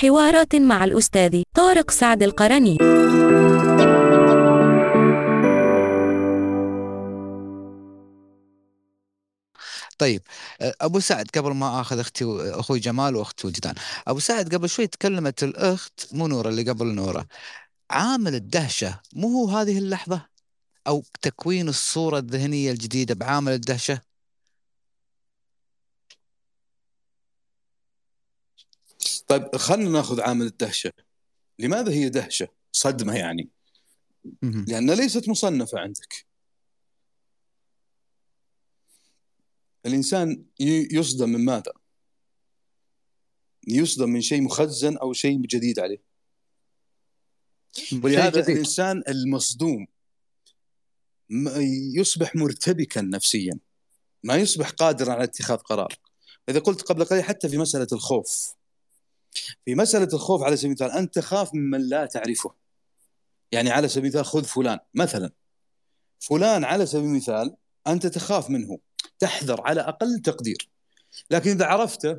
حوارات مع الأستاذ طارق سعد القرني. طيب أبو سعد قبل ما آخذ أختي أخوي جمال واختي وجدان أبو سعد قبل شوي تكلمت الأخت مو نورة اللي قبل نورة. عامل الدهشة مو هو هذه اللحظة؟ أو تكوين الصورة الذهنية الجديدة بعامل الدهشة؟ طيب خلينا ناخذ عامل الدهشة. لماذا هي دهشة؟ صدمة يعني. لأنها ليست مصنفة عندك. الإنسان يصدم من ماذا؟ يصدم من شيء مخزن أو شيء جديد عليه. ولهذا. الإنسان المصدوم يصبح مرتبكا نفسيا. ما يصبح قادرا على اتخاذ قرار. إذا قلت قبل قليل حتى في مسألة الخوف. في مسألة الخوف على سبيل المثال أنت تخاف ممن لا تعرفه. يعني على سبيل المثال خذ فلان مثلا. فلان على سبيل المثال أنت تخاف منه تحذر على أقل تقدير. لكن إذا عرفته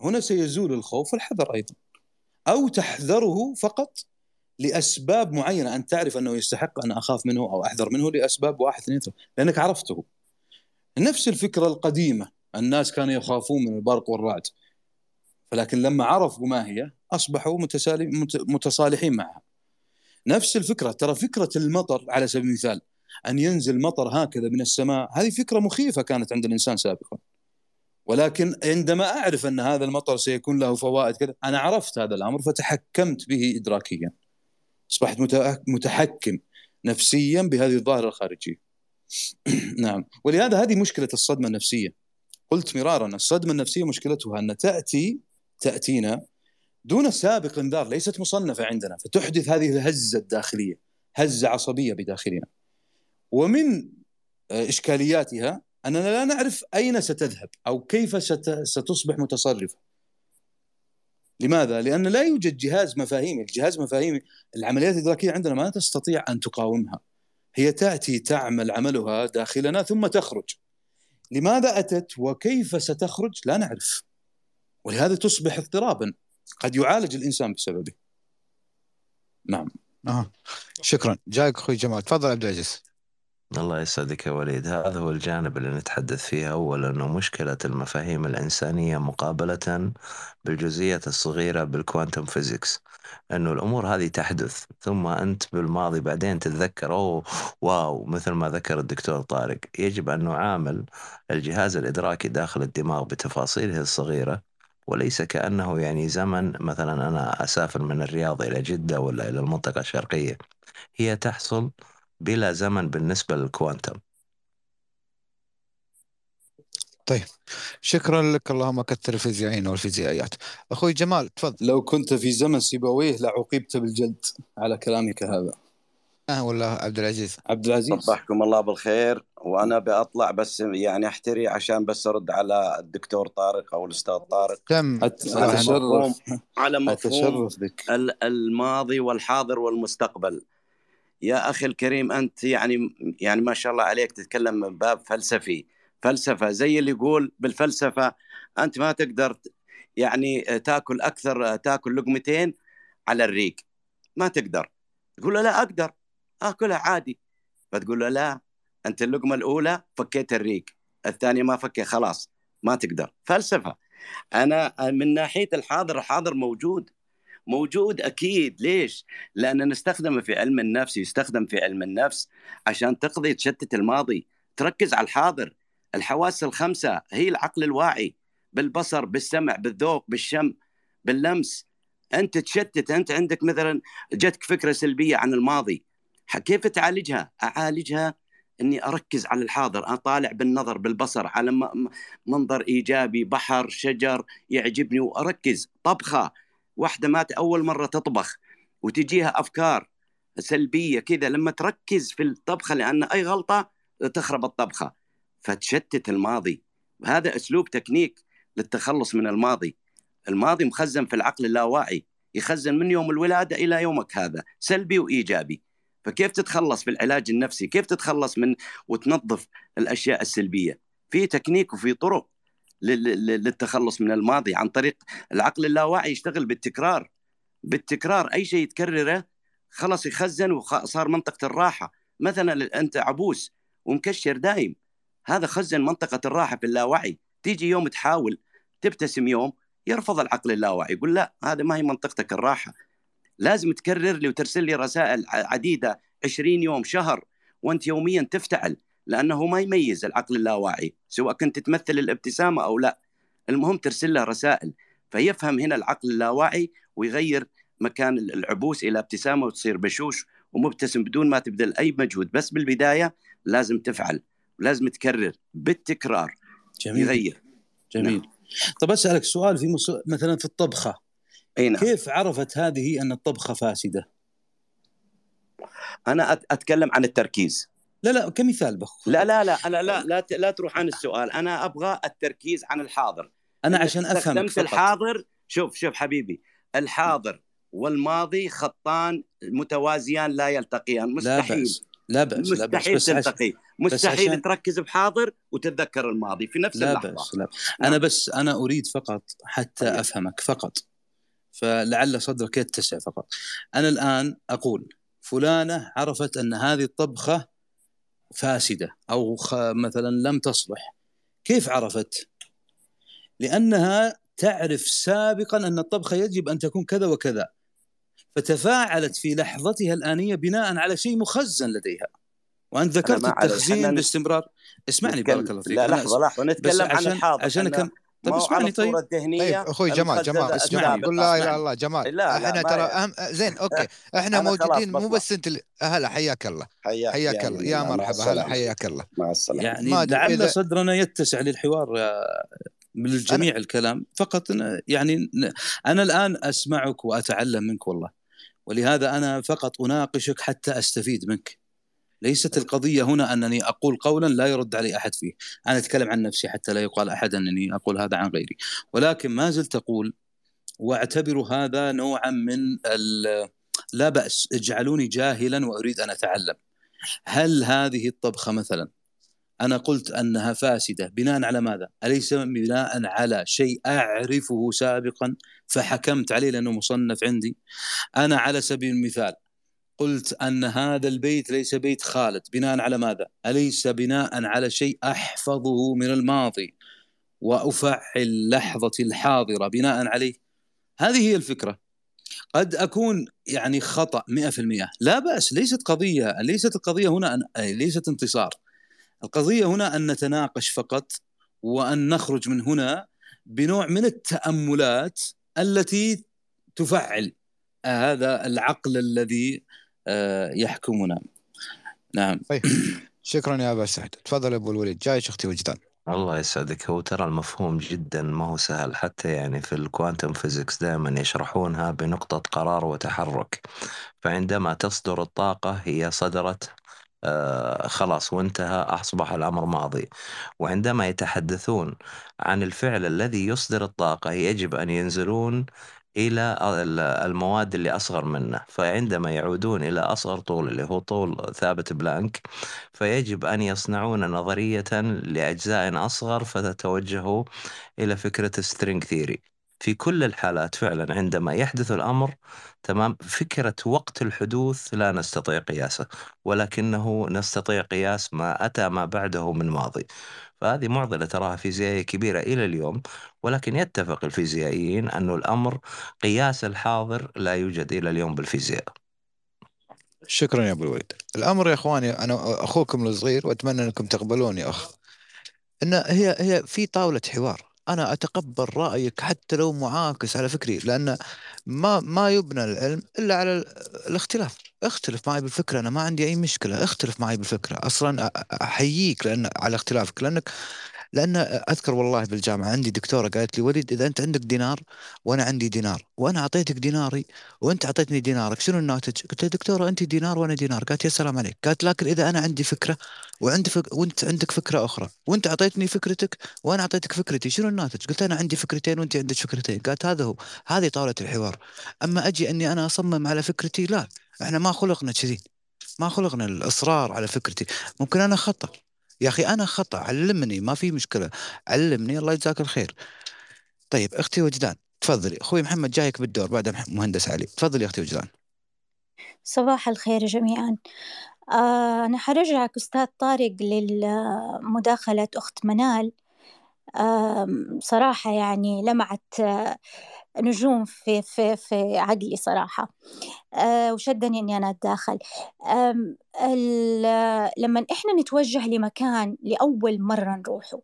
هنا سيزول الخوف والحذر أيضا. أو تحذره فقط لأسباب معينة أن تعرف أنه يستحق أن أخاف منه أو أحذر منه لأسباب واحد اثنين ثلاثة. لأنك عرفته. نفس الفكرة القديمة الناس كانوا يخافون من البرق والرعد. فلكن لما عرفوا ما هي أصبحوا متصالحين معها. نفس الفكرة ترى فكرة المطر على سبيل المثال أن ينزل مطر هكذا من السماء هذه فكرة مخيفة كانت عند الإنسان سابقا. ولكن عندما أعرف أن هذا المطر سيكون له فوائد كذا أنا عرفت هذا الأمر فتحكمت به ادراكيا. أصبحت متحكم نفسيا بهذه الظاهرة الخارجية. نعم. ولهذا هذه مشكلة الصدمة النفسية. قلت مرارا الصدمة النفسية مشكلتها أن تأتي تأتينا دون سابق انذار ليست مصنفة عندنا فتحدث هذه الهزة الداخلية هزة عصبية بداخلنا ومن آه، إشكالياتها أننا لا نعرف أين ستذهب أو كيف ست- ستصبح متصرفة لماذا؟ لأن لا يوجد جهاز مفاهيمي، الجهاز مفاهيمي العمليات الادراكيه عندنا ما تستطيع أن تقاومها. هي تأتي تعمل عملها داخلنا ثم تخرج. لماذا أتت وكيف ستخرج؟ لا نعرف. ولهذا تصبح اضطرابا. قد يعالج الإنسان بسببه. نعم. أها. شكرا. جايك أخوي جمال. تفضل عبد العزيز. الله يسعدك يا وليد. هذا هو الجانب اللي نتحدث فيه. أول أنه مشكلة المفاهيم الإنسانية مقابلة بالجزئيات الصغيرة بال quantum physics أنه الأمور هذه تحدث ثم أنت بالماضي بعدين تتذكر أوه واو مثل ما ذكر الدكتور طارق. يجب أن نعامل الجهاز الإدراكي داخل الدماغ بتفاصيله الصغيرة وليس كأنه يعني زمن مثلا أنا أسافر من الرياض إلى جدة ولا إلى المنطقة الشرقية. هي تحصل بلا زمن بالنسبة لل quantum. شكرا لك اللهم كثر الفيزيائيين والفيزيائيات. أخوي جمال تفضل. لو كنت في زمن سيبويه لعوقبت بالجلد على كلامك هذا. آه ولا عبد العزيز. عبد العزيز. صبحكم الله بالخير. وأنا بأطلع بس يعني أحتري عشان بس أرد على الدكتور طارق أو الأستاذ طارق. تم. أتشرف. مفهوم على مفهوم الماضي والحاضر والمستقبل. يا أخي الكريم أنت يعني يعني ما شاء الله عليك تتكلم من باب فلسفي. فلسفة زي اللي يقول بالفلسفة أنت ما تقدر يعني تأكل أكثر تأكل لقمتين على الريق. ما تقدر. تقول له لا أقدر. آكلها عادي. فتقول له لا أنت اللقمة الأولى فكيت الريق الثانية ما فكي خلاص ما تقدر. فلسفة. أنا من ناحية الحاضر الحاضر موجود. موجود أكيد. ليش؟ لأن نستخدمه في علم النفس يستخدم في علم النفس عشان تقضي تشتت الماضي. تركز على الحاضر. الحواس الخمسة هي العقل الواعي. بالبصر بالسمع بالذوق بالشم باللمس. أنت تشتت. أنت عندك مثلا جتك فكرة سلبية عن الماضي. كيف تعالجها؟ أعالجها إني أركز على الحاضر اطالع بالنظر بالبصر على منظر إيجابي بحر شجر يعجبني وأركز. طبخة واحدة ما ت- أول مرة تطبخ وتجيها أفكار سلبية كذا لما تركز في الطبخة لأن أي غلطة تخرب الطبخة فتشتت الماضي. هذا أسلوب تكنيك للتخلص من الماضي. الماضي مخزن في العقل اللاواعي يخزن من يوم الولادة إلى يومك هذا سلبي وإيجابي. فكيف تتخلص في العلاج النفسي؟ كيف تتخلص من وتنظف الأشياء السلبية؟ في تكنيك وفي طرق لل- لل- للتخلص من الماضي عن طريق العقل اللاواعي يشتغل بالتكرار. بالتكرار أي شيء تكرره خلاص يخزن وصار منطقة الراحة. مثلا أنت عبوس ومكشر دايم هذا خزن منطقة الراحة في اللاوعي. تيجي يوم تحاول تبتسم يوم يرفض العقل اللاواعي يقول لا هذا ما هي منطقتك الراحة. لازم تكرر لي وترسل لي رسائل عديدة 20 يوم شهر وأنت يوميا تفتعل لأنه ما يميز العقل اللاواعي سواء كنت تمثل الابتسامة أو لا. المهم ترسل له رسائل فيفهم هنا العقل اللاواعي ويغير مكان العبوس إلى ابتسامة وتصير بشوش ومبتسم بدون ما تبذل أي مجهود. بس بالبداية لازم تفعل لازم تكرر بالتكرار جميل. يغير. جميل. طب أسألك سؤال في. مثلا في الطبخة إي نعم. كيف عرفت هذه أن الطبخة فاسدة؟ أنا أت- أتكلم عن التركيز. لا لا كمثال بخ. لا لا لا لا لا لا, لا تروح عن السؤال. أنا أبغى التركيز عن الحاضر. أنا إنك عشان فقط. الحاضر شوف شوف حبيبي. الحاضر والماضي خطان متوازيان لا يلتقيان. لا مستحيل. بأس لا بأس لا بأس. مستحيل بس عشان تلتقي مستحيل عشان- تركز بحاضر وتتذكر الماضي في نفس لا اللحظة. بأس لا نعم. أنا بس أنا أريد فقط حتى. أفهمك فقط. فلعل صدرك يتسع فقط. أنا الآن أقول فلانة عرفت أن هذه الطبخة فاسدة أو. مثلا لم تصلح. كيف عرفت؟ لأنها تعرف سابقا أن الطبخة يجب أن تكون كذا وكذا. فتفاعلت في لحظتها الآنية بناء على شيء مخزن لديها. وأنت ذكرت. التخزين باستمرار. اسمعني بارك الله فيك. لا لحظة بس نتكلم عن الحاضر. عشان أكم... طيب اسمعني طيب. طيب أخوي جمال جمال اسمعني. قول لا إله. إلا الله جمال. لا، لا، إحنا ترى أهم زين أوكي. إحنا موجودين مو. بس انت هلا حياك الله. حياك حياك يا الله. يا مرحبا. هلا حياك الله. مع السلامة. يعني لعل صدرنا يتسع للحوار يا- بالجميع الكلام. فقط يعني ن- أنا الآن أسمعك وأتعلم منك والله. ولهذا أنا فقط أناقشك حتى أستفيد منك. ليست القضية هنا أنني أقول قولا لا يرد علي أحد فيه أنا أتكلم عن نفسي حتى لا يقال أحد أنني أقول هذا عن غيري ولكن ما زلت أقول واعتبر هذا نوعا من لا بأس اجعلوني جاهلا وأريد أن أتعلم هل هذه الطبخة مثلا أنا قلت أنها فاسدة بناء على ماذا؟ أليس بناء على شيء أعرفه سابقا فحكمت عليه لأنه مصنف عندي؟ أنا على سبيل المثال قلت أن هذا البيت ليس بيت خالد بناء على ماذا؟ أليس بناء على شيء أحفظه من الماضي وأفعل لحظتي الحاضرة بناء عليه؟ هذه هي الفكرة. قد أكون يعني خطأ 100% لا بأس ليست قضية ليست القضية هنا أن... ليست انتصار القضية هنا أن نتناقش فقط وأن نخرج من هنا بنوع من التأملات التي تفعل هذا العقل الذي يحكمنا. نعم. طيب. شكرا يا أبا سعد. تفضل يا أبو الوليد. جاي أختي وجدان. الله يسعدك. هو ترى المفهوم جدا ما هو سهل. حتى يعني في ال quantum physics دائما يشرحونها بنقطة قرار وتحرك. فعندما تصدر الطاقة هي صدرت آه خلاص وانتهى أصبح الأمر ماضي. وعندما يتحدثون عن الفعل الذي يصدر الطاقة يجب أن ينزلون إلى ال- المواد اللي أصغر منه. فعندما يعودون إلى أصغر طول اللي هو طول ثابت بلانك فيجب أن يصنعون نظرية لأجزاء أصغر فتتوجهوا إلى فكرة string theory في كل الحالات فعلا عندما يحدث الأمر تمام فكرة وقت الحدوث لا نستطيع قياسه ولكنه نستطيع قياس ما أتى ما بعده من ماضي. فهذه معضلة تراها فيزيائية كبيرة إلى اليوم ولكن يتفق الفيزيائيين أن الأمر قياس الحاضر لا يوجد إلى اليوم بالفيزياء. شكرا يا أبو الوليد. الأمر يا إخواني أنا أخوكم الصغير وأتمنى أنكم تقبلوني أخ. إن هي هي في طاولة حوار. أنا أتقبل رأيك حتى لو معاكس على فكري لأن ما ما يبنى العلم إلا على ال- الاختلاف. اختلف معي بالفكرة أنا ما عندي أي مشكلة اختلف معي بالفكرة. أصلا أحييك لأن على اختلافك لأنك لأن أذكر والله بالجامعة عندي دكتورة قالت لي وليد إذا أنت عندك دينار وأنا عندي دينار وأنا أعطيتك ديناري وأنت أعطيتني دينارك شنو الناتج؟ قلت لها دكتورة أنت دينار وأنا دينار. قالت يا سلام عليك. قالت لكن إذا أنا عندي فكرة وعند فك... وأنت عندك فكرة أخرى وأنت أعطيتني فكرتك وأنا أعطيتك فكرتي شنو الناتج؟ قلت أنا عندي فكرتين وأنت عندك فكرتين. قالت هذا هو هذه طاولة الحوار. أما أجي أني أنا أصمم على فكرتي لا إحنا ما خلقنا كذي ما خلقنا الإصرار على فكرتي ممكن أنا خطا يا أخي أنا خطأ علمني ما في مشكلة. علمني الله يجزاك الخير. طيب أختي وجدان تفضلي. أخوي محمد جايك بالدور بعد مهندس علي. تفضلي أختي وجدان. صباح الخير جميعا. آه أنا حرجعك أستاذ طارق لمداخلة أخت منال. آم، صراحة يعني لمعت آه، نجوم في في في عقلي صراحة. آه، وشدني إني أنا أتداخل. لما إحنا نتوجه لمكان لأول مرة نروحه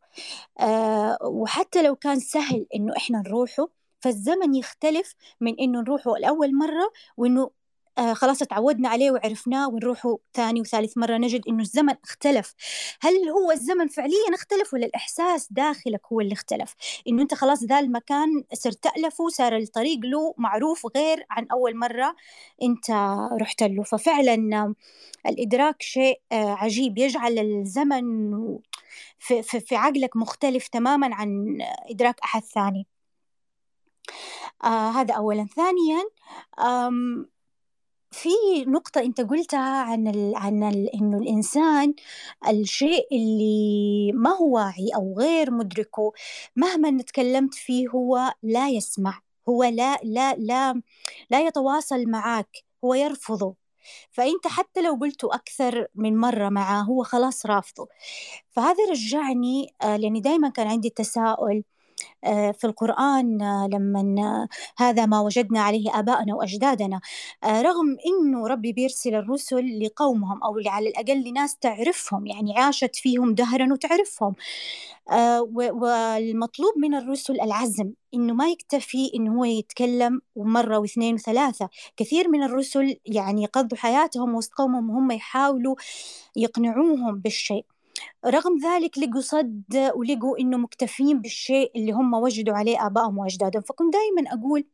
آه، وحتى لو كان سهل إنه إحنا نروحه فالزمن يختلف من إنه نروحه لأول مرة وإنه آه خلاص اتعودنا عليه وعرفناه ونروحه ثاني وثالث مرة نجد إنه الزمن اختلف. هل هو الزمن فعليا اختلف ولا الإحساس داخلك هو اللي اختلف؟ إنه أنت خلاص ذا المكان صرت تألفه صار الطريق له معروف غير عن أول مرة أنت رحت له. ففعلا الإدراك شيء آه، عجيب يجعل الزمن في, في, في عقلك مختلف تماما عن إدراك أحد ثاني. آه هذا أولا. ثانيا آم في نقطة أنت قلتها عن ال عن إنه الإنسان الشيء اللي ما هو واعي أو غير مدركه مهما تكلمت فيه هو لا يسمع هو لا لا لا لا يتواصل معك هو يرفضه. فأنت حتى لو قلته أكثر من مرة معاه هو خلاص رافضه. فهذا رجعني آه، لأني دايما كان عندي تساؤل في القرآن آه، لما آه، هذا ما وجدنا عليه آباءنا وأجدادنا. آه، رغم إنه ربي بيرسل الرسل لقومهم أو على الأقل لناس تعرفهم يعني عاشت فيهم دهرا وتعرفهم. آه، والمطلوب من الرسل العزم إنه ما يكتفي إنه هو يتكلم مرة واثنين وثلاثة. كثير من الرسل يعني يقضوا حياتهم وسط قومهم وهم يحاولوا يقنعوهم بالشيء. رغم ذلك لقوا صد ولقوا إنه مكتفين بالشيء اللي هم وجدوا عليه آبائهم وأجدادهم. فكنت دائما أقول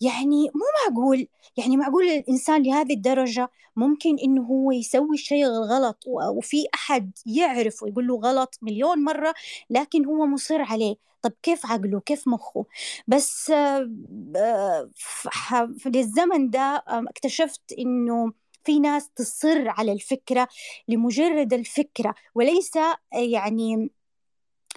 يعني مو معقول يعني معقول الإنسان لهذه الدرجة ممكن إنه هو يسوي الشيء الغلط وفي أحد يعرف ويقول له غلط مليون مرة لكن هو مصر عليه. طب كيف عقله؟ كيف مخه؟ بس آه، آه، في الزمن ده اكتشفت إنه في ناس تصر على الفكرة لمجرد الفكرة وليس آه، يعني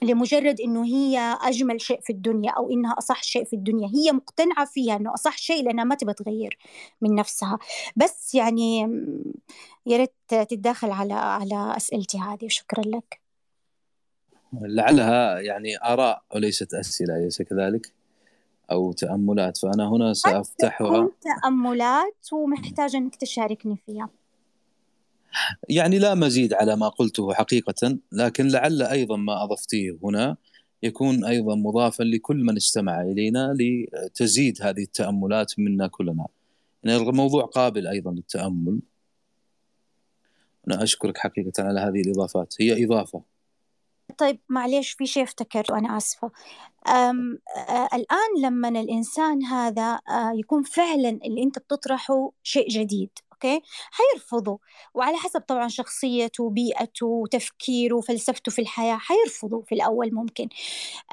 لمجرد إنه هي أجمل شيء في الدنيا أو إنها أصح شيء في الدنيا هي مقتنعة فيها إنه أصح شيء لأنها ما تبغى تغير من نفسها بس يعني يا ريت تتداخل على على أسئلتي هذه وشكرا لك لعلها يعني آراء وليست أسئلة أليس كذلك؟ أو تأملات فأنا هنا سأفتحها. تكون تأملات ومحتاجه أنك تشاركني فيها. يعني لا مزيد على ما قلته حقيقة لكن لعل أيضا ما أضفتيه هنا يكون أيضا مضافا لكل من استمع إلينا لتزيد هذه التأملات منا كلنا. يعني الموضوع قابل أيضا للتأمل. أنا أشكرك حقيقة على هذه الإضافات. هي إضافة. طيب معليش في شيء افتكرته أنا آسفة. أم آه الآن لما الإنسان هذا آه يكون فعلا اللي أنت بتطرحه شيء جديد أوكي؟ حيرفضه. وعلى حسب طبعا شخصيته وبيئته وتفكيره وفلسفته في الحياة حيرفضه في الأول ممكن.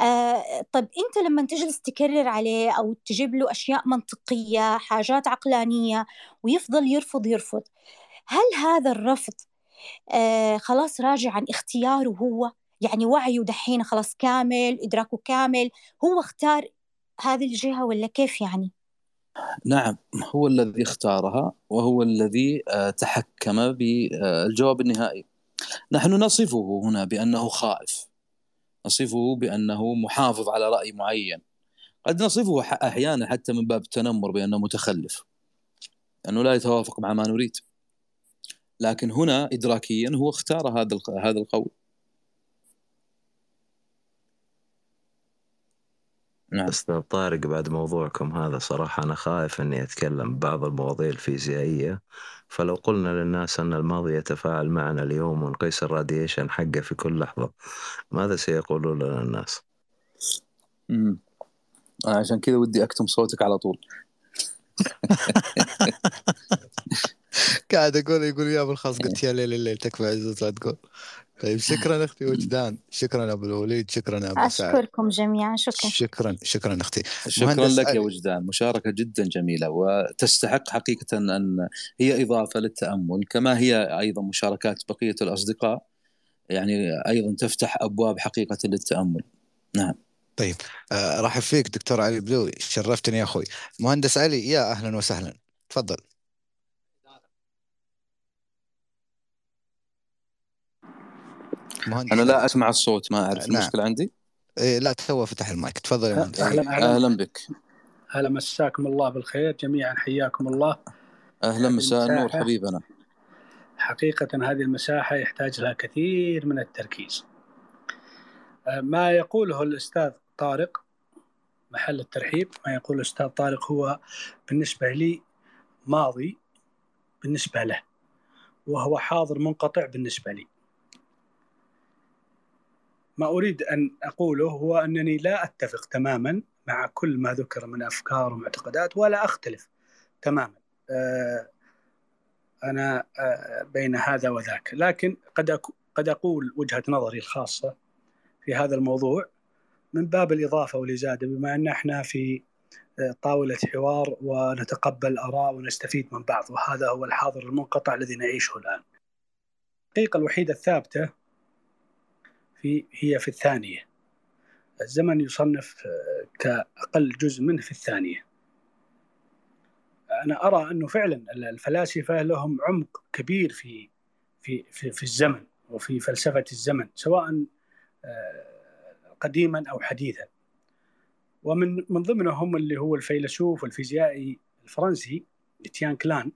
آه طب أنت لما تجلس تكرر عليه أو تجيب له أشياء منطقية حاجات عقلانية ويفضل يرفض يرفض هل هذا الرفض آه خلاص راجع عن اختياره هو؟ يعني وعيه دحين خلاص كامل إدراكه كامل هو اختار هذه الجهة ولا كيف يعني؟ نعم هو الذي اختارها وهو الذي آه، تحكم بالجواب النهائي. نحن نصفه هنا بأنه خائف. نصفه بأنه محافظ على رأي معين. قد نصفه أحيانا حتى من باب التنمر بأنه متخلف. أنه لا يتوافق مع ما نريد. لكن هنا إدراكيا هو اختار هذا هذا القول. نعم طارق بعد موضوعكم هذا صراحة أنا خايف إني أتكلم ببعض المواضيع الفيزيائية فلو قلنا للناس أن الماضي يتفاعل معنا اليوم ونقيس الراديشن حقه في كل لحظة ماذا سيقولون لنا الناس؟ مم. أنا عشان كذا ودي أكتم صوتك على طول قاعد أقول يقول يا أبو الخاص قلت يا ليل الليل تكفى عزوز لا تقول. طيب شكرا أختي وجدان. شكرا أبو الوليد شكرا أبو سعد. أشكركم جميعا. شكرا. شكرا شكرا أختي. شكرا مهندس لك يا. وجدان. مشاركة جدا جميلة وتستحق حقيقة أن هي إضافة للتأمل. كما هي أيضا مشاركات بقية الأصدقاء يعني أيضا تفتح أبواب حقيقة للتأمل. نعم. طيب آه راح فيك دكتور علي بلوي شرفتني يا أخوي. مهندس علي يا أهلا وسهلا. تفضل. مهندس. أنا لا أسمع الصوت ما أعرف نعم. المشكلة عندي؟ إيه لا تو فتح المايك. تفضل يا مهندس. أهلا أهلا. أهلا بك. أهلا مساكم الله بالخير جميعا حياكم الله. أهلا مساء النور. حبيبنا حقيقة هذه المساحة يحتاج لها كثير من التركيز. آه، ما يقوله الأستاذ طارق محل الترحيب ما يقول الأستاذ طارق هو بالنسبة لي ماضي بالنسبة له وهو حاضر منقطع بالنسبة لي. ما أريد أن أقوله هو أنني لا أتفق تماما مع كل ما ذكر من أفكار ومعتقدات ولا أختلف تماما. آه، أنا آه، بين هذا وذاك. لكن قد قد أقول وجهة نظري الخاصة في هذا الموضوع من باب الإضافة والإزادة بما أن إحنا في آه، طاولة حوار ونتقبل آراء ونستفيد من بعض وهذا هو الحاضر المنقطع الذي نعيشه الآن. الحقيقة الوحيدة الثابتة في هي في الثانية. الزمن يصنف آه، كأقل جزء منه في الثانية. أنا أرى أنه فعلا الفلاسفة لهم عمق كبير في في في, في الزمن وفي فلسفة الزمن سواء آه، قديما أو حديثا. ومن من ضمنهم اللي هو الفيلسوف والفيزيائي الفرنسي إتيان كلان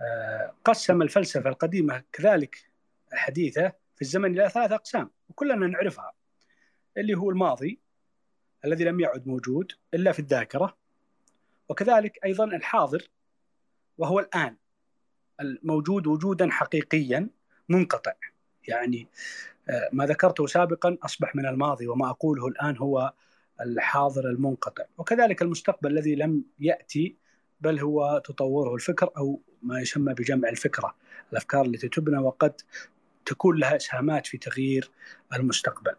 آه، قسم الفلسفة القديمة كذلك الحديثة في الزمن إلى ثلاث أقسام وكلنا نعرفها. اللي هو الماضي الذي لم يعد موجود إلا في الذاكرة وكذلك أيضا الحاضر وهو الآن الموجود وجودا حقيقيا منقطع. يعني آه، ما ذكرته سابقا أصبح من الماضي وما أقوله الآن هو الحاضر المنقطع. وكذلك المستقبل الذي لم يأتي بل هو تطوره الفكر أو ما يسمى بجمع الفكرة الأفكار التي تبنى وقد تكون لها إسهامات في تغيير المستقبل.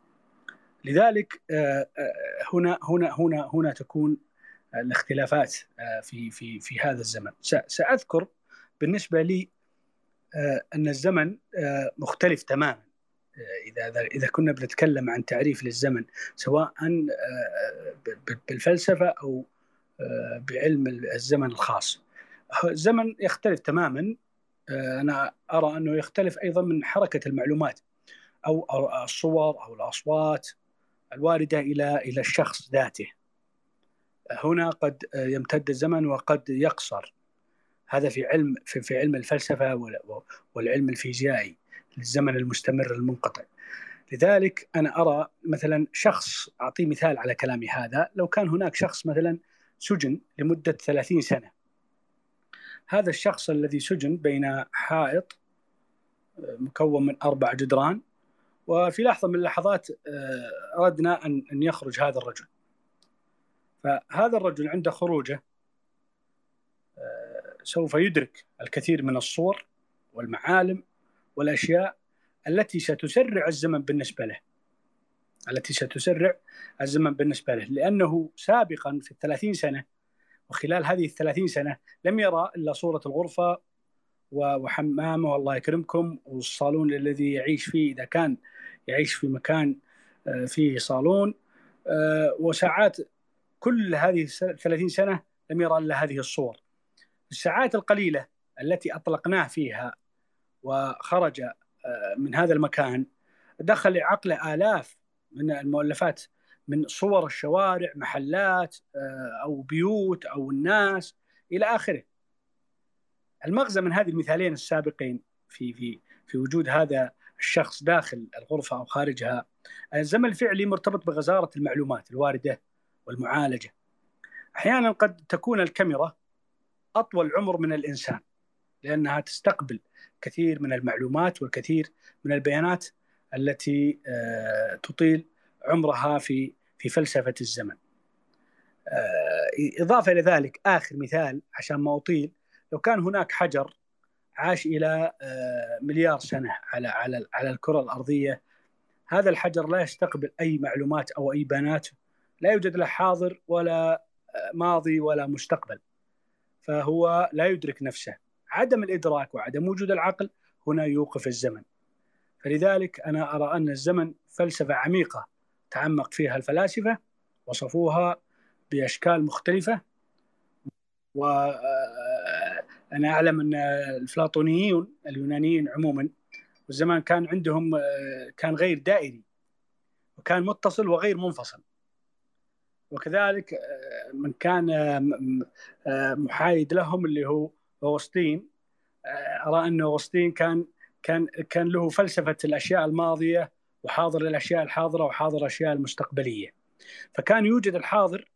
لذلك آه، آه، هنا هنا هنا هنا تكون الاختلافات آه، في في في هذا الزمن. سأذكر بالنسبة لي أن الزمن مختلف تماما. إذا إذا كنا بنتكلم عن تعريف للزمن سواء بالفلسفة أو بعلم الزمن الخاص. الزمن يختلف تماما أنا أرى أنه يختلف أيضا من حركة المعلومات أو الصور أو الأصوات الواردة إلى إلى الشخص ذاته. هنا قد يمتد الزمن وقد يقصر. هذا في علم في, في علم الفلسفة وال- والعلم الفيزيائي للزمن المستمر المنقطع. لذلك أنا أرى مثلا شخص اعطي مثال على كلامي هذا لو كان هناك شخص مثلا سجن لمدة 30 سنة هذا الشخص الذي سجن بين حائط مكون من أربع جدران وفي لحظة من اللحظات آه، أردنا أن أن يخرج هذا الرجل. فهذا الرجل عند خروجه آه، سوف يدرك الكثير من الصور والمعالم والأشياء التي ستسرع الزمن بالنسبة له. التي ستسرع الزمن بالنسبة له لأنه سابقا في الثلاثين سنة وخلال هذه الثلاثين سنة لم يرى إلا صورة الغرفة و- وحمامة الله يكرمكم والصالون الذي يعيش فيه إذا كان يعيش في مكان آه، فيه صالون آه، وساعات كل هذه 30 سنة لم يرى إلا هذه الصور. الساعات القليلة التي أطلقناه فيها وخرج آه، من هذا المكان دخل عقله آلاف من المؤلفات من صور الشوارع محلات آه، أو بيوت أو الناس إلى آخره. المغزى من هذه المثالين السابقين في في في وجود هذا الشخص داخل الغرفة أو خارجها الزمن الفعلي مرتبط بغزارة المعلومات الواردة والمعالجة. أحيانا قد تكون الكاميرا أطول عمر من الإنسان لأنها تستقبل كثير من المعلومات والكثير من البيانات التي آه، تطيل عمرها في في فلسفة الزمن. آه، إضافة إلى ذلك آخر مثال عشان ما أطيل لو كان هناك حجر عاش إلى آه، مليار سنة على على على الكرة الأرضية هذا الحجر لا يستقبل أي معلومات أو أي بيانات لا يوجد له حاضر ولا ماضي ولا مستقبل. فهو لا يدرك نفسه. عدم الإدراك وعدم وجود العقل هنا يوقف الزمن. فلذلك أنا أرى أن الزمن فلسفة عميقة. تعمق فيها الفلاسفة وصفوها بأشكال مختلفة. وأنا أعلم أن الأفلاطونيين اليونانيين عموما والزمان كان عندهم كان غير دائري وكان متصل وغير منفصل. وكذلك من كان محايد لهم اللي هو أغسطين أرى أن أغسطين كان كان كان له فلسفة الأشياء الماضية وحاضر الأشياء الحاضرة وحاضر الأشياء المستقبلية. فكان يوجد الحاضر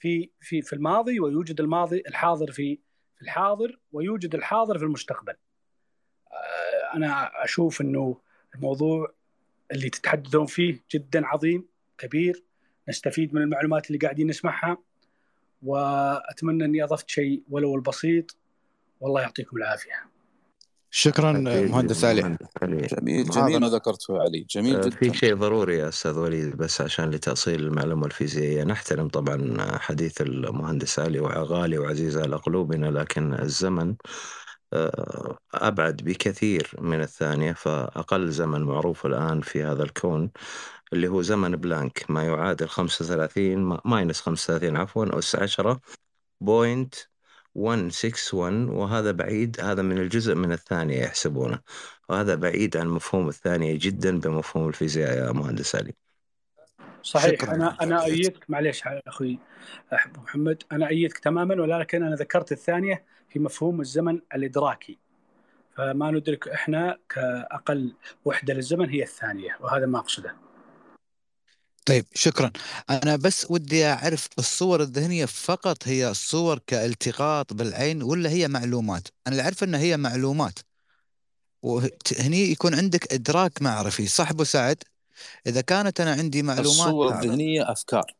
في في في الماضي ويوجد الماضي الحاضر في في الحاضر ويوجد الحاضر في المستقبل. أنا أشوف أنه الموضوع اللي تتحدثون فيه جدا عظيم كبير. نستفيد من المعلومات اللي قاعدين نسمعها. وأتمنى إني أضفت شيء ولو البسيط. والله يعطيكم العافية. شكرا مهندس علي. جميل جميل. ما ذكرته علي. جميل آه، جدا. في شيء ضروري يا أستاذ وليد بس عشان لتأصيل المعلومة الفيزيائية. نحترم طبعا حديث المهندس علي وغالي وعزيز على قلوبنا لكن الزمن آه، أبعد بكثير من الثانية فأقل زمن معروف الآن في هذا الكون اللي هو زمن بلانك. ما يعادل 35 minus 35 عفوا أس 10 بوينت 161 وهذا بعيد هذا من الجزء من الثانية يحسبونه. وهذا بعيد عن مفهوم الثانية جدا بمفهوم الفيزياء يا مهندس علي. صحيح شكراً. أنا أنا إيدك معليش أخوي أحب محمد. أنا إيدك تماما ولكن أنا ذكرت الثانية في مفهوم الزمن الإدراكي. فما ندرك إحنا كأقل وحدة للزمن هي الثانية وهذا ما أقصده. طيب شكرا. أنا بس ودي أعرف الصور الذهنية فقط هي صور كالتقاط بالعين ولا هي معلومات؟ أنا اللي أعرف انها هي معلومات. وهني يكون عندك إدراك معرفي صح أبو سعد؟ إذا كانت أنا عندي معلومات الصور. الذهنية أفكار.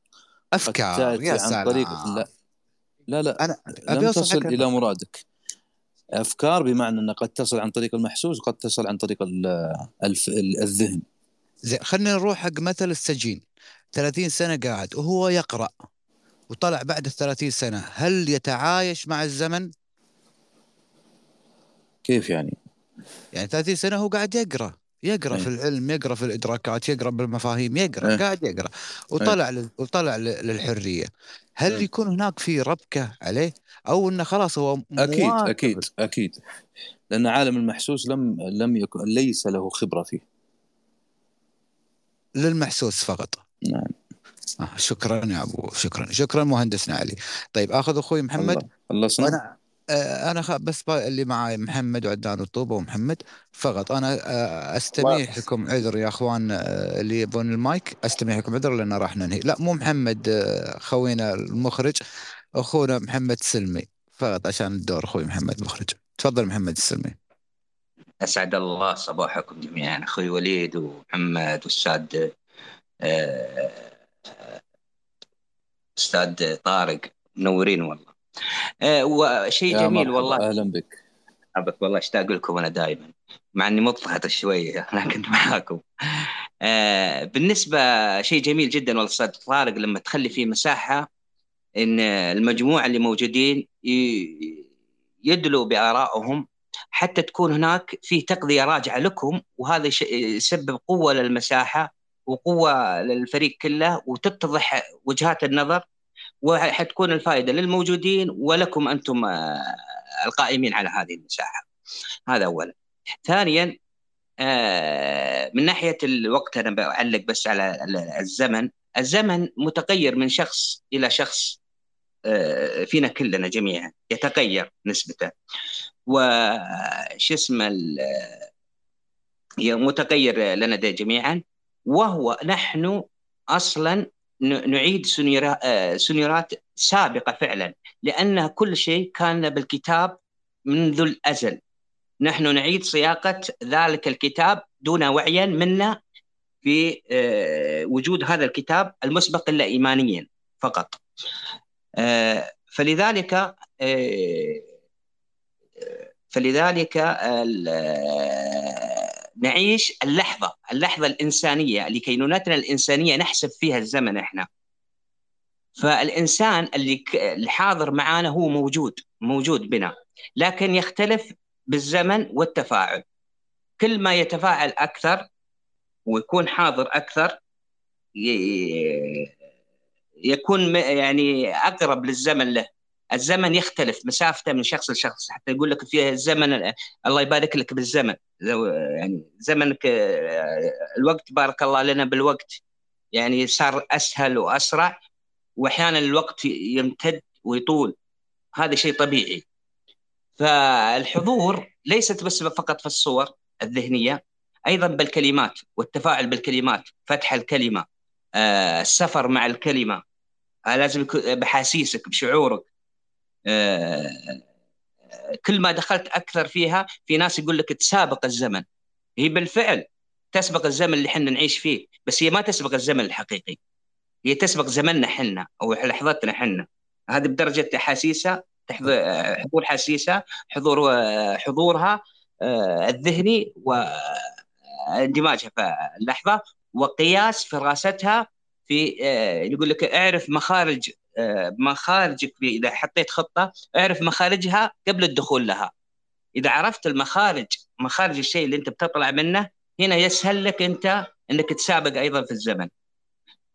أفكار يا عن طريق لا لا لا أنا أبي لم تصل إلى مرادك. أفكار بمعنى انها قد تصل عن طريق المحسوس وقد تصل عن طريق الذهن. زين خلينا نروح حق مثل السجين. 30 سنة قاعد وهو يقرأ وطلع بعد ال 30 سنة هل يتعايش مع الزمن؟ كيف يعني؟ يعني 30 سنة هو قاعد يقرأ يقرأ أي. في العلم يقرأ في الإدراكات يقرأ بالمفاهيم يقرأ أي. قاعد يقرأ وطلع لل- وطلع للحرية هل أي. يكون هناك في ربكة عليه أو إنه خلاص هو أكيد؟ أكيد أكيد لأن عالم المحسوس لم لم يكن ليس له خبرة فيه للمحسوس فقط نعم. آه شكرا يا أبو شكرا شكرا مهندسنا علي. طيب أخذ أخوي محمد. الله خلصنا آه، أنا خ... بس اللي معاي محمد وعدنان الطوبه ومحمد فقط. أنا آه، أستميح لكم عذر يا أخوان آه، اللي يبون المايك. أستميح لكم عذر لأن راح ننهي. لا مو محمد خوينا المخرج أخونا محمد سلمي. فقط عشان الدور أخوي محمد مخرج. تفضل محمد السلمي. أسعد الله صباحكم جميعا أخوي وليد ومحمد والأستاذ آه، أستاذ طارق منورين والله. آه، وشيء جميل مرحبا، والله. أهلا بك. أبك والله اشتاق لكم أنا دائما مع إني مضطهد شوية أنا كنت معاكم. آه، بالنسبة شيء جميل جدا والله أستاذ طارق لما تخلي فيه مساحة إن المجموعة اللي موجودين يدلوا بآرائهم حتى تكون هناك في تغذية راجعة لكم وهذا يسبب قوة للمساحة وقوة للفريق كله وتتضح وجهات النظر وحتكون الفائدة للموجودين ولكم أنتم آه، القائمين على هذه المساحة. هذا أولا. ثانيا آه، من ناحية الوقت أنا بعلق بس على ال- الزمن. الزمن متغير من شخص إلى شخص آه، فينا كلنا جميعا يتغير نسبته. وش اسمه متغير لنا جميعا. وهو نحن أصلا نعيد سنيرا- آه، سنيرات سابقة فعلا لأن كل شيء كان بالكتاب منذ الأزل. نحن نعيد صياغه ذلك الكتاب دون وعيا منا في آه، وجود هذا الكتاب المسبق الا ايمانيا فقط. آه، فلذلك فلذلك نعيش اللحظة اللحظة الإنسانية لكينونتنا الإنسانية نحسب فيها الزمن إحنا. فالإنسان اللي الحاضر معانا هو موجود موجود بنا لكن يختلف بالزمن والتفاعل. كل ما يتفاعل أكثر ويكون حاضر أكثر يكون يعني أقرب للزمن له. الزمن يختلف مسافته من شخص لشخص حتى يقول لك فيها الزمن الله يبارك لك بالزمن. يعني زمنك الوقت بارك الله لنا بالوقت. يعني صار أسهل وأسرع وأحيانا الوقت يمتد ويطول. هذا شيء طبيعي. فالحضور ليست بس فقط في الصور الذهنية أيضا بالكلمات والتفاعل بالكلمات فتح الكلمة آه، السفر مع الكلمة. آه، لازم بحاسيسك بشعورك. كل ما دخلت أكثر فيها في ناس يقول لك تسابق الزمن. هي بالفعل تسبق الزمن اللي إحنا نعيش فيه بس هي ما تسبق الزمن الحقيقي. هي تسبق زمننا حنا أو لحظتنا حنا هذه بدرجة احاسيسها آه، حضور حاسيسها حضور آه، حضورها آه، الذهني واندماجها في اللحظه وقياس فراستها في آه، يقول لك اعرف مخارج آه، مخارجك إذا حطيت خطة اعرف مخارجها قبل الدخول لها. إذا عرفت المخارج مخارج الشيء اللي أنت بتطلع منه هنا يسهل لك أنت إنك تسابق أيضا في الزمن.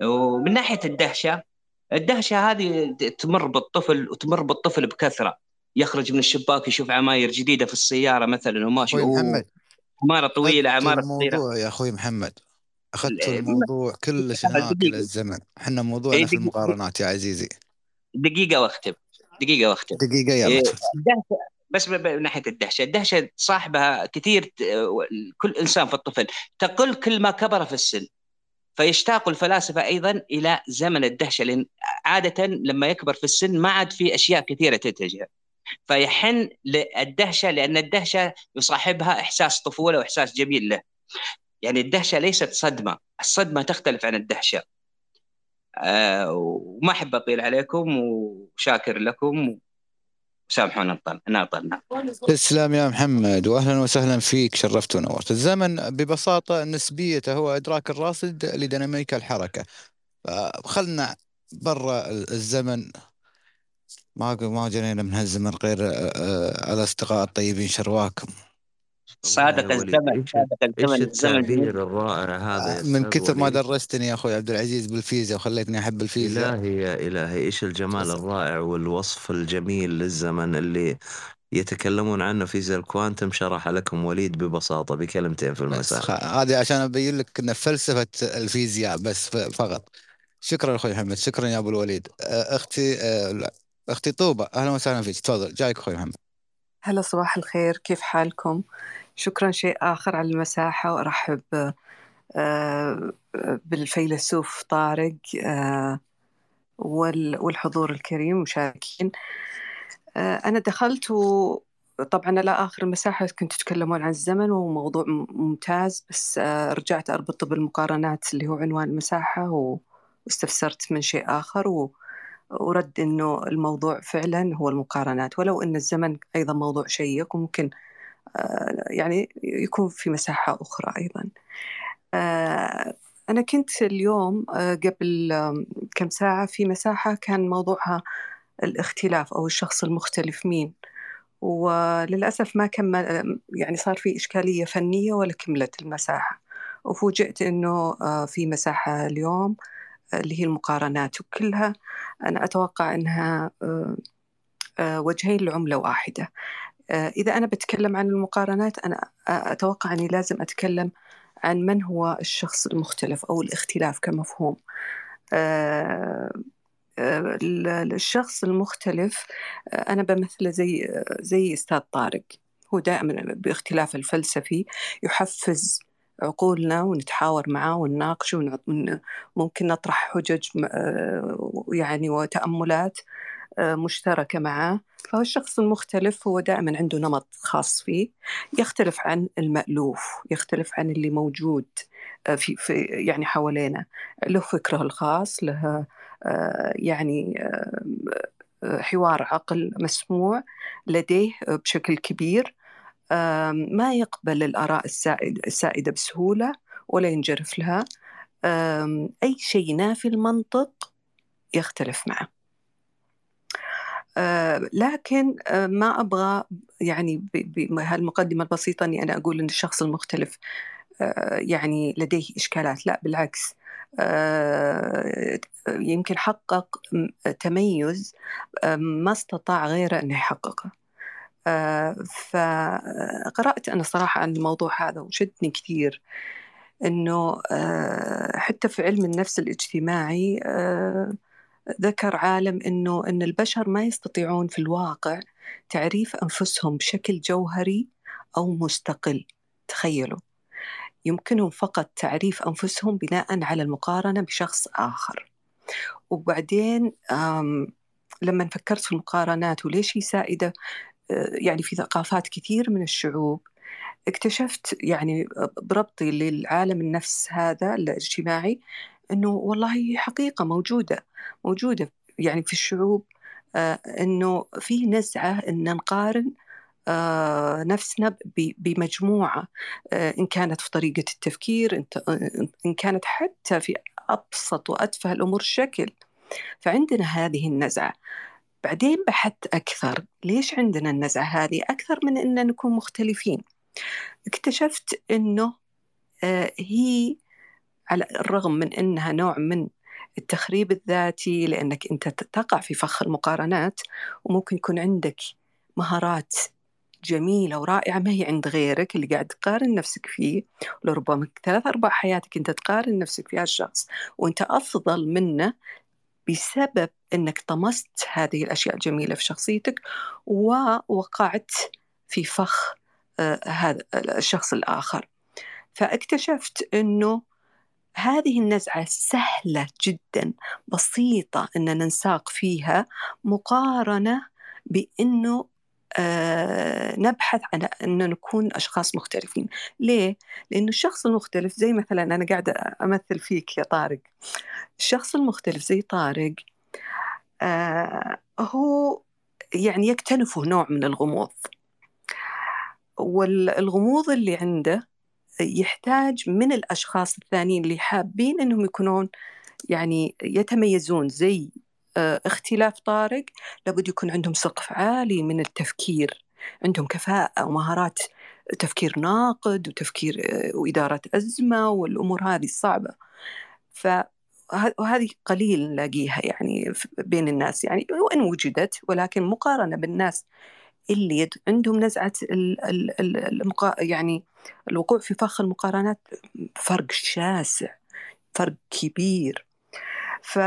ومن ناحية الدهشة الدهشة هذه تمر بالطفل وتمر بالطفل بكثرة. يخرج من الشباك يشوف عماير جديدة في السيارة مثلا وماشي محمد عمارة طويلة عمارة صغيره يا أخوي محمد. أخذت ال- الموضوع كلش هناك دقيقة. الزمن. إحنا إيه، موضوعنا في المقارنات يا عزيزي. دقيقة وأختم. دقيقة وأختم. دقيقة يلا. إيه، بس من ناحية الدهشة، الدهشة صاحبها كثير كل إنسان في الطفل تقل كل ما كبر في السن. فيشتاق الفلاسفة أيضا إلى زمن الدهشة لأن عادة لما يكبر في السن ما عاد في أشياء كثيرة تتجه. فيحن للدهشة لأن الدهشة يصاحبها إحساس طفولة وإحساس جميل له. يعني الدهشة ليست صدمة، الصدمة تختلف عن الدهشة. آه وما احب أطيل عليكم وشاكر لكم وسامحونا نطل نعطلنا تسلم يا محمد واهلا وسهلا فيك شرفت ونورت الزمن ببساطة نسبيته هو إدراك الراصد لديناميكا الحركة. فخلنا برا الزمن. ما ما جرينا من هالزمن غير آه، آه، الأصدقاء الطيبين شرواكم. صادق الزمن إيش صادق إيش الزمن الزمن التعبير الرائع هذا من كثر ما درستني يا أخوي عبد العزيز بالفيزياء وخليتني أحب الفيزياء. إلهي يا إلهي إيش الجمال الرائع والوصف الجميل للزمن اللي يتكلمون عنه فيزياء الكوانتم. شرح لكم وليد ببساطة بكلمتين في المساء. هذه عشان أبين لك إن فلسفة الفيزياء بس فقط. شكرا أخوي محمد شكرا يا أبو الوليد. أختي أختي طوبه أهلا وسهلا فيك تفضل جايك أخوي محمد. هلا صباح الخير كيف حالكم؟ شكرا شيء آخر على المساحة وأرحب آه، بالفيلسوف طارق آه، وال- والحضور الكريم مشاركين آه، أنا دخلت وطبعا على آخر المساحة كنتوا تتكلمون عن الزمن وموضوع ممتاز بس آه، رجعت أربطه بالمقارنات اللي هو عنوان المساحة واستفسرت من شيء آخر و ورد إنه الموضوع فعلا هو المقارنات ولو إن الزمن أيضا موضوع شيق وممكن آه، يعني يكون في مساحة أخرى أيضا. آه، أنا كنت اليوم آه، قبل كم ساعة في مساحة كان موضوعها الاختلاف أو الشخص المختلف مين. وللأسف ما كمل يعني صار في إشكالية فنية ولا كملت المساحة. وفوجئت آه، في مساحة اليوم. اللي هي المقارنات وكلها أنا أتوقع إنها آه، آه، وجهين لعملة واحدة. آه، إذا أنا بتكلم عن المقارنات أنا أتوقع أني لازم أتكلم عن من هو الشخص المختلف أو الاختلاف كمفهوم. ال- الشخص المختلف أنا بمثله زي زي أستاذ طارق. هو دائما باختلاف الفلسفي يحفز عقولنا ونتحاور معاه ونناقشه ممكن نطرح حجج آه، يعني وتأملات آه، مشتركة معاه. فهو الشخص المختلف هو دائما عنده نمط خاص فيه. يختلف عن المألوف يختلف عن اللي موجود آه، في, في يعني حوالينا. له فكره الخاص له يعني حوار عقل مسموع لديه بشكل كبير. ما يقبل الآراء السائدة, بسهولة ولا ينجرف لها. أي شيء نافي المنطق يختلف معه. آه، لكن آه، ما أبغى يعني بهالمقدمة البسيطة أني أنا أقول أن الشخص المختلف آه، يعني لديه إشكالات. لا بالعكس. يمكن حقق تميز ما استطاع غيره أنه يحققه. فقرأت أنا صراحة عن الموضوع هذا وشدني كثير أنه آه، حتى في علم النفس الاجتماعي آه، ذكر عالم أنه أن البشر ما يستطيعون في الواقع تعريف أنفسهم بشكل جوهري أو مستقل. تخيلوا. يمكنهم فقط تعريف أنفسهم بناء على المقارنة بشخص آخر. وبعدين لما فكرت في المقارنات وليش هي سائدة؟ يعني في ثقافات كثير من الشعوب اكتشفت يعني بربطي للعالم النفس هذا الاجتماعي إنه والله حقيقة موجودة موجودة يعني في الشعوب آه، إنه في نزعة إن نقارن آه، نفسنا بمجموعة آه، إن كانت في طريقة التفكير إن كانت حتى في أبسط وأتفه الأمور شكل فعندنا هذه النزعة. بعدين بحثت أكثر. ليش عندنا النزعة هذه؟ أكثر من إن نكون مختلفين. اكتشفت إنه آه، هي على الرغم من إنها نوع من التخريب الذاتي لأنك أنت تقع في فخ المقارنات وممكن يكون عندك مهارات جميلة ورائعة ما هي عند غيرك اللي قاعد تقارن نفسك فيه. لربما ثلاث أرباع حياتك أنت تقارن نفسك في هالشخص وأنت أفضل منه بسبب أنك طمست هذه الأشياء الجميلة في شخصيتك ووقعت في فخ آه، هذا الشخص الآخر. فاكتشفت أنه هذه النزعة سهلة جدا بسيطة أن ننساق فيها مقارنة بأنه آه نبحث عن أن نكون أشخاص مختلفين. ليه؟ لأنه الشخص المختلف زي مثلا أنا قاعدة أمثل فيك يا طارق. الشخص المختلف زي طارق آه هو يعني يكتنفه نوع من الغموض. والغموض اللي عنده يحتاج من الأشخاص الثانيين اللي حابين أنهم يكونون يعني يتميزون زي اختلاف طارق لابد يكون عندهم سقف عالي من التفكير. عندهم كفاءة ومهارات تفكير ناقد وتفكير آه، وإدارة أزمة والأمور هذه الصعبة ف وهذه قليل نلاقيها يعني بين الناس يعني وإن وجدت ولكن مقارنة بالناس اللي عندهم نزعة ال- ال- ال- المقا... يعني الوقوع في فخ المقارنات فرق شاسع فرق كبير. ف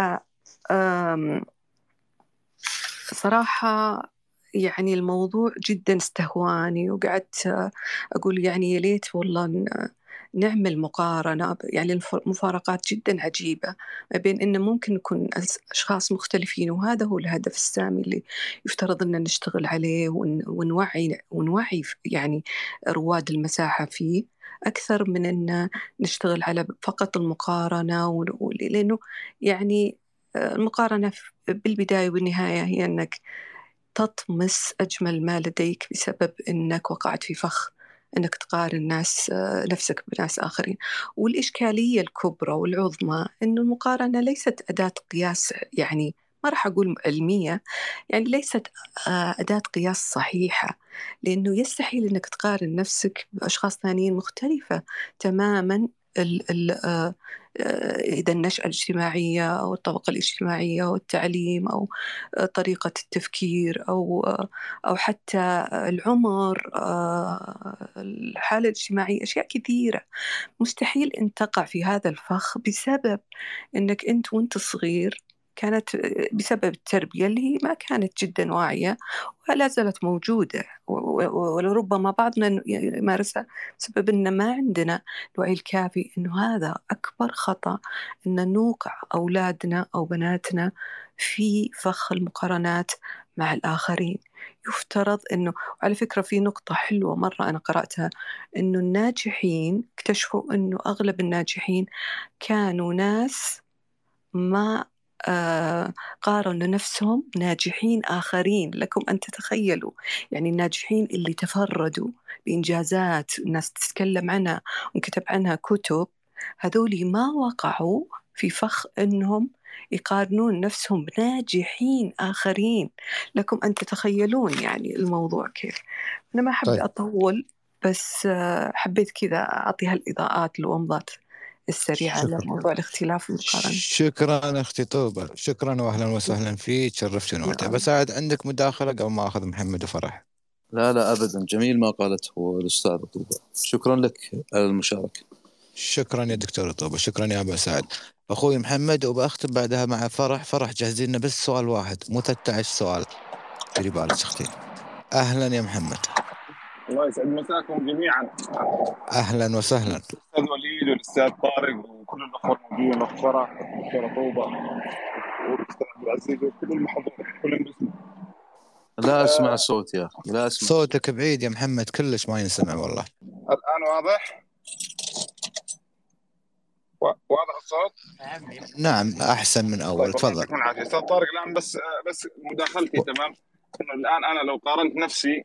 صراحة يعني الموضوع جدا استهواني وقعدت أقول يعني يا ليت والله نعمل مقارنة يعني المفارقات جدا عجيبة ما بين إن ممكن نكون أشخاص مختلفين وهذا هو الهدف السامي اللي يفترض أن نشتغل عليه ون- ونوعي ونوعي يعني رواد المساحة فيه أكثر من أن نشتغل على فقط المقارنة لأنه يعني المقارنة بالبداية والنهاية هي أنك تطمس أجمل ما لديك بسبب أنك وقعت في فخ أنك تقارن ناس نفسك بناس آخرين. والإشكالية الكبرى والعظمى أن المقارنة ليست أداة قياس يعني ما راح أقول علمية يعني ليست آه، أداة قياس صحيحة لأنه يستحيل أنك تقارن نفسك بأشخاص ثانيين مختلفة تماما. إذا النشأة الاجتماعية أو الطبقة الاجتماعية أو التعليم أو آه، طريقة التفكير أو آه، أو حتى العمر آه، الحالة الاجتماعية أشياء كثيرة. مستحيل أن تقع في هذا الفخ بسبب أنك أنت وأنت صغير كانت بسبب التربية اللي هي ما كانت جدا واعية ولا زالت موجودة ولربما بعضنا يمارسها بسبب أن ما عندنا الوعي الكافي أنه هذا أكبر خطأ أن نوقع أولادنا أو بناتنا في فخ المقارنات مع الآخرين. يفترض أنه وعلى فكرة في نقطة حلوة مرة أنا قرأتها أنه الناجحين اكتشفوا أنه أغلب الناجحين كانوا ناس ما آه، قارنوا نفسهم بناجحين آخرين. لكم أن تتخيلوا يعني الناجحين اللي تفردوا بإنجازات الناس تتكلم عنها وكتب عنها كتب هذولي ما وقعوا في فخ أنهم يقارنون نفسهم بناجحين آخرين. لكم أن تتخيلون يعني الموضوع كيف. أنا ما أحب طيب. أطول بس آه، حبيت كذا أعطي هالإضاءات الومضات السريعة شكرا. لموضوع الاختلاف والمقارنة شكرا أختي طوبة شكرا واهلا وسهلا فيك. شرفت ونورتي بس عاد عندك مداخلة قبل ما أخذ محمد وفرح. لا لا ابدا. جميل ما قالته الأستاذ طوبة شكرا لك على المشاركة. شكرا يا دكتور طوبة شكرا يا أبا سعد. أخوي محمد وبختم بعدها مع فرح. فرح جاهزين لنا بس سؤال واحد. مو 13 سؤال. ديري بالك أختي أهلا يا محمد. الله يسعد مساكم جميعا. أهلا وسهلا. الأستاذ وليد والأستاذ طارق وكل الأخوة الموجودين الاخ فرح والدكتوره طوبة والأستاذ عبد العزيز وكل المحضرين كلهم باسمه لا أسمع الصوت يا أخي لا أسمع. صوتك بعيد يا محمد كلش ما ينسمع والله. الآن واضح؟ وا- واضح الصوت؟ نعم أحسن من أول طيب تفضل. أستاذ طارق الآن بس بس مداخلتي تمام؟ إنه الآن أنا لو قارنت نفسي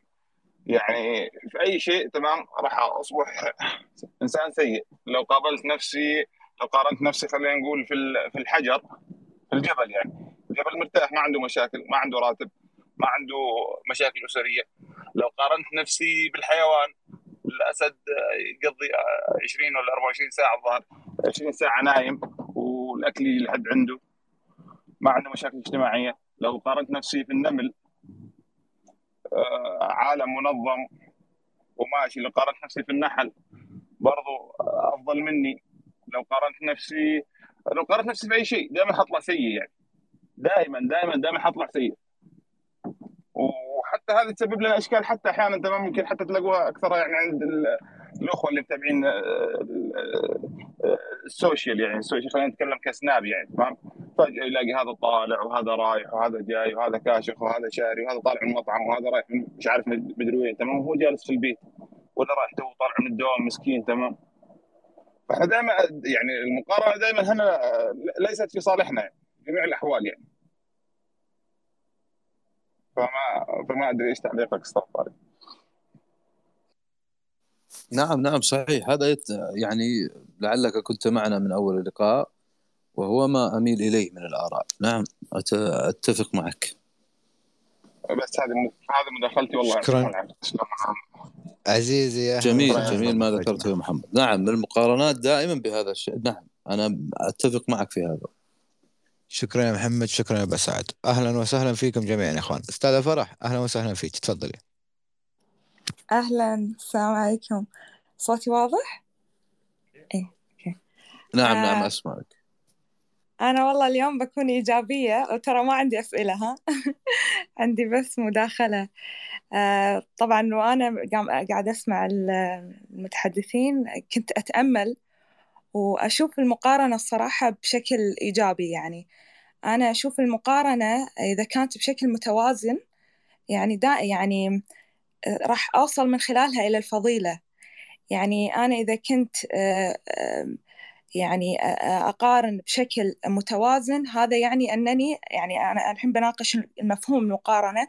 يعني في أي شيء تمام؟ راح أصبح إنسان سيء. لو قابلت نفسي لو قارنت نفسي خلينا نقول في في الحجر في الجبل يعني. الجبل مرتاح ما عنده مشاكل ما عنده راتب ما عنده مشاكل أسرية. لو قارنت نفسي بالحيوان الاسد يقضي 20 ولا 24 ساعة الظاهر 20 ساعة نايم والأكل لحد عنده. ما عنده مشاكل اجتماعية. لو قارنت نفسي في النمل عالم منظم وماشي لو قارنت نفسي في النحل. برضو أفضل مني. لو قارنت نفسي لو قارنت نفسي في أي شيء دائما حطلع سيء يعني. دائما دائما دائما حطلع سيء. وحتى هذه تسبب لنا أشكال حتى أحيانا تمام يمكن حتى تلاقوها أكثر يعني عند الأخوة اللي متابعين آه، آه، ال social يعني ال social خلينا نتكلم ك Snap يعني تمام فجاه يلاقي هذا طالع وهذا رايح وهذا جاي وهذا كاشف وهذا شاري وهذا طالع من المطعم وهذا رايح مش عارف مد- مدري وين تمام؟ وهو جالس في البيت ولا رايح تو طالع من الدوام مسكين تمام؟ فإحنا دائما يعني المقارنة دائما هنا آه، ليست في صالحنا يعني جميع الأحوال يعني. فما فما أدري إيش تعليقك أستاذ طارق نعم نعم صحيح. هذا يت... يعني لعلك كنت معنا من أول اللقاء وهو ما أميل إليه من الآراء. نعم أت... أتفق معك. بس هذه هذه مداخلتي والله. شكراً. عزيزي جميل. جميل ما ذكرته يا محمد. نعم المقارنات دائما بهذا الشيء. نعم أنا أتفق معك في هذا. شكرا يا محمد شكرا يا أبا سعد. أهلا وسهلا فيكم جميعا يا إخوان. أستاذة فرح أهلا وسهلا فيك. تفضلي. أهلا السلام عليكم. صوتي واضح؟ إيه أوكي. نعم آه. نعم أسمعك. أنا والله اليوم بكون إيجابية وترى ما عندي أسئلة ها؟ عندي بس مداخلة. آه طبعا وأنا قاعدة أسمع ال- المتحدثين كنت أتأمل وأشوف المقارنة الصراحة بشكل إيجابي يعني. أنا أشوف المقارنة إذا كانت بشكل متوازن يعني دا يعني آه، راح أوصل من خلالها إلى الفضيلة. يعني أنا إذا كنت آه، آه، يعني آه، أقارن بشكل متوازن هذا يعني أنني يعني أنا الحين بناقش المفهوم المقارنة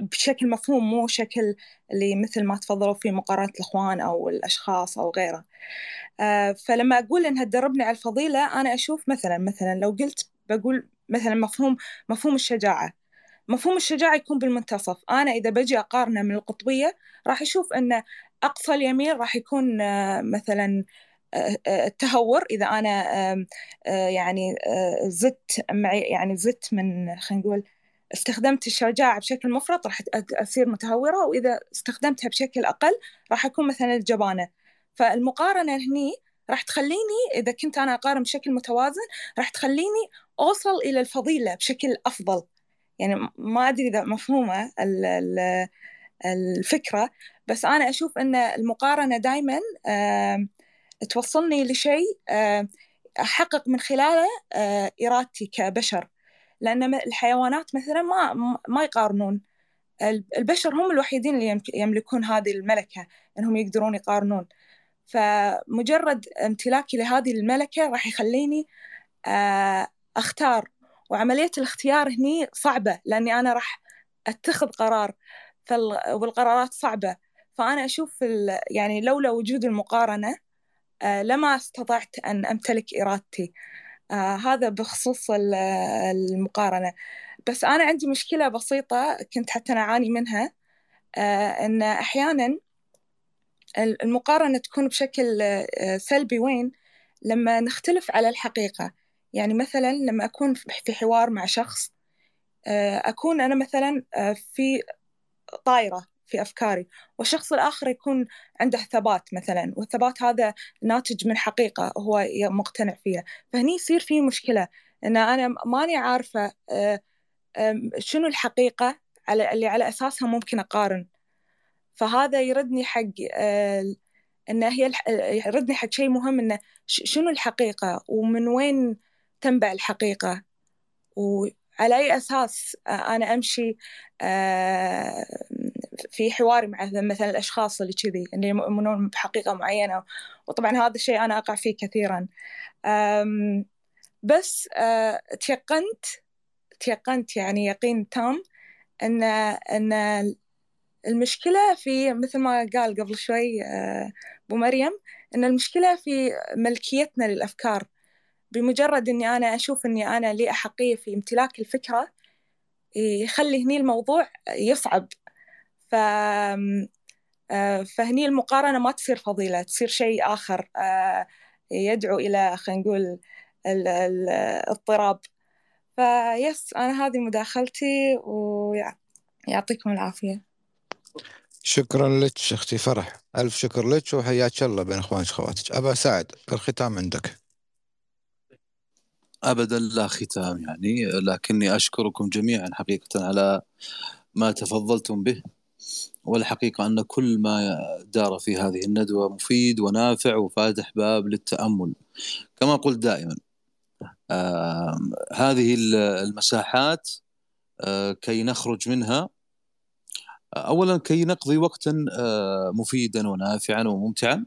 بشكل مفهوم مو شكل اللي مثل ما تفضلوا فيه مقارنة الإخوان أو الأشخاص أو غيره. فلما أقول إنها تدربني على الفضيلة أنا أشوف مثلا مثلا لو قلت بقول مثلا مفهوم مفهوم الشجاعة. مفهوم الشجاعة يكون بالمنتصف. أنا إذا بجي أقارنه من القطبية راح أشوف أن أقصى اليمين راح يكون آه، مثلا آه، آه، التهور. إذا أنا يعني زدت يعني زدت من خلينا نقول استخدمت الشجاعة بشكل مفرط راح أصير متهورة. وإذا استخدمتها بشكل أقل راح أكون مثلا الجبانة. فالمقارنة هني راح تخليني إذا كنت أنا أقارن بشكل متوازن راح تخليني أوصل إلى الفضيلة بشكل أفضل. يعني ما أدري إذا مفهومة ال- ال- الفكرة بس أنا أشوف أن المقارنة دائما توصلني لشيء أحقق من خلاله آه، إرادتي كبشر. لأن الحيوانات مثلا ما ما يقارنون. ال- البشر هم الوحيدين اللي يملكون هذه الملكة أنهم يقدرون يقارنون. فمجرد امتلاكي لهذه الملكة راح يخليني آه، أختار وعملية الاختيار هني صعبة لأني أنا راح أتخذ قرار فال- والقرارات صعبة. فأنا أشوف ال- يعني لولا وجود المقارنة آه، لما استطعت أن أمتلك إرادتي. آه، هذا بخصوص ال- المقارنة. بس أنا عندي مشكلة بسيطة كنت حتى أنا أعاني منها آه، أن أحيانا المقارنة تكون بشكل آه، سلبي. وين؟ لما نختلف على الحقيقة. يعني مثلا لما أكون في حوار مع شخص آه، أكون أنا مثلا آه، في طايرة في أفكاري والشخص الآخر يكون عنده ثبات مثلا والثبات هذا ناتج من حقيقة هو مقتنع فيها. فهني يصير في مشكلة أن أنا ماني عارفة شنو الحقيقة على اللي على أساسها ممكن أقارن. فهذا يردني حق إن هي يردني حق شيء مهم انه شنو الحقيقة ومن وين تنبع الحقيقة. وعلى أي أساس أنا أمشي في حواري مع مثلا الأشخاص اللي كذي اللي يؤمنون بحقيقة معينة. وطبعا هذا الشيء أنا أقع فيه كثيرا. بس تيقنت تيقنت يعني يقين تام أن أن المشكلة في مثل ما قال قبل شوي آه، أبو مريم إن المشكلة في ملكيتنا للأفكار. بمجرد إني أنا أشوف إني أنا لي أحقية في امتلاك الفكرة يخلي هني الموضوع يصعب. ف آه، فهني المقارنة ما تصير فضيلة تصير شيء آخر آه، يدعو إلى خلينا نقول الاضطراب. فيس أنا هذه مداخلتي ويعطيكم العافية. شكرا لك أختي فرح ألف شكر لك وحياك الله بين أخوانك اخواتك أبا سعد الختام عندك. ابدا لا ختام يعني لكني أشكركم جميعا حقيقه على ما تفضلتم به. والحقيقة أن كل ما دار في هذه الندوة مفيد ونافع وفاتح باب للتأمل. كما قلت دائما آه هذه المساحات آه كي نخرج منها اولا كي نقضي وقتا آه، مفيدا ونافعا وممتعا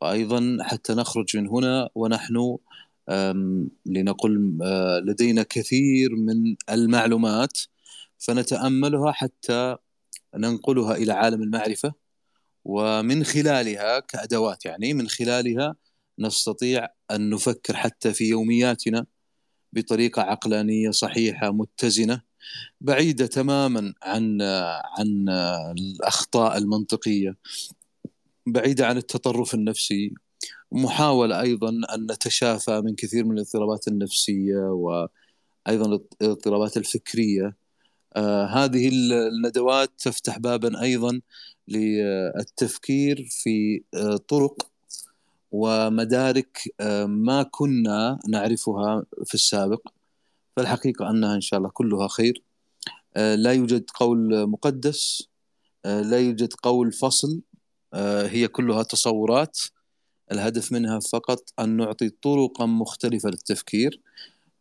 وأيضا حتى نخرج من هنا ونحن لنقل لدينا كثير من المعلومات فنتأملها حتى ننقلها إلى عالم المعرفة ومن خلالها كأدوات يعني من خلالها نستطيع أن نفكر حتى في يومياتنا بطريقة عقلانية صحيحة متزنة بعيدة تماما عن عن الأخطاء المنطقية بعيدة عن التطرف النفسي محاولة أيضا أن نتشافى من كثير من الاضطرابات النفسية وأيضا الاضطرابات الفكرية. آه هذه الندوات تفتح بابا أيضا للتفكير في آه طرق ومدارك آه ما كنا نعرفها في السابق. فالحقيقة أنها إن شاء الله كلها خير. لا يوجد قول مقدس لا يوجد قول فصل هي كلها تصورات. الهدف منها فقط أن نعطي طرقا مختلفة للتفكير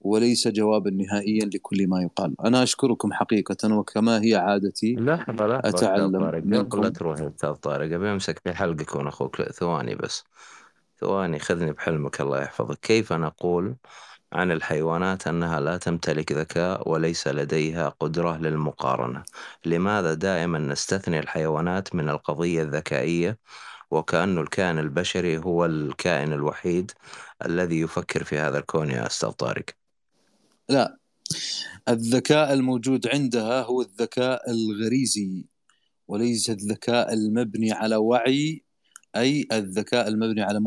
وليس جوابا نهائيا لكل ما يقال. أنا أشكركم حقيقة وكما هي عادتي لحظة لحظة أتعلم لا تروح أستاذ طارق أبي أمسك في حلقك وأنا أخوك. ثواني بس. ثواني خذني بحلمك الله يحفظك. كيف نقول عن الحيوانات أنها لا تمتلك ذكاء وليس لديها قدرة للمقارنة؟ لماذا دائما نستثني الحيوانات من القضية الذكائية وكأنه الكائن البشري هو الكائن الوحيد الذي يفكر في هذا الكون يا أستاذ طارق. لا الذكاء الموجود عندها هو الذكاء الغريزي وليس الذكاء المبني على وعي أي الذكاء المبني على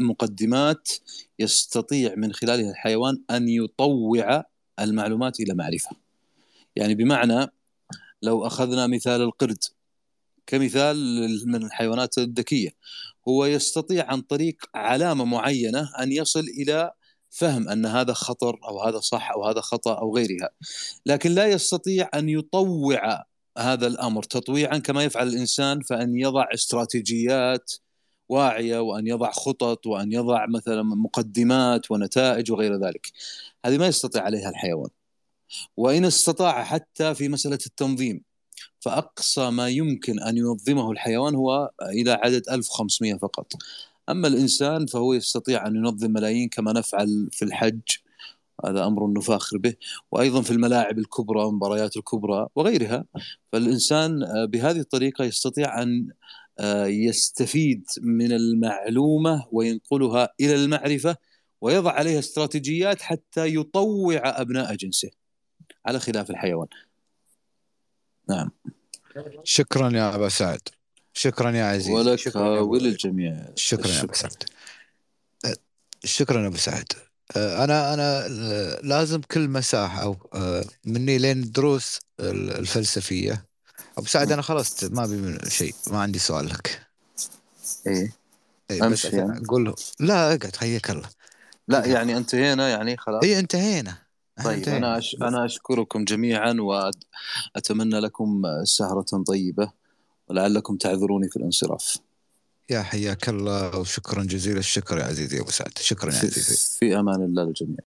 مقدمات يستطيع من خلالها الحيوان أن يطوع المعلومات إلى معرفة. يعني بمعنى لو أخذنا مثال القرد. كمثال من الحيوانات الذكية هو يستطيع عن طريق علامة معينة أن يصل إلى فهم أن هذا خطر أو هذا صح أو هذا خطأ أو غيرها لكن لا يستطيع أن يطوع هذا الأمر تطويعا كما يفعل الإنسان فأن يضع استراتيجيات واعية وأن يضع خطط وأن يضع مثلا مقدمات ونتائج وغير ذلك. هذه ما يستطيع عليها الحيوان. وإن استطاع حتى في مسألة التنظيم فأقصى ما يمكن أن ينظمه الحيوان هو إلى عدد 1500 فقط. أما الإنسان فهو يستطيع أن ينظم ملايين كما نفعل في الحج هذا أمر نفاخر به وأيضا في الملاعب الكبرى والمباريات الكبرى وغيرها فالإنسان بهذه الطريقة يستطيع أن آه، يستفيد من المعلومة وينقلها إلى المعرفة ويضع عليها استراتيجيات حتى يطوع أبناء جنسه على خلاف الحيوان نعم. شكرا يا أبا سعد. شكرا يا عزيزي. ولك أبو- وللجميع. شكرا يا أبو الشكر. سعد. شكرا يا أبو سعد. أه، أنا أنا أه، لازم كل مساحة أو أه، مني لين الدروس ال- الفلسفية. أبو سعد أنا خلصت ما ابي من شيء. ما عندي سؤال لك. إيه. إي، بس أمشي عشان يعني. أقول له. لا اقعد حياك الله. لا يعني انتهينا يعني خلاص؟ اي انتهينا. طيب. أنا أش... أنا أشكركم جميعا وأتمنى لكم سهرة طيبة ولعلكم تعذروني في الانصراف. يا حياك الله وشكرا جزيل الشكر يا عزيزي أبو سعد. شكرا يا عزيزي. في أمان الله للجميع.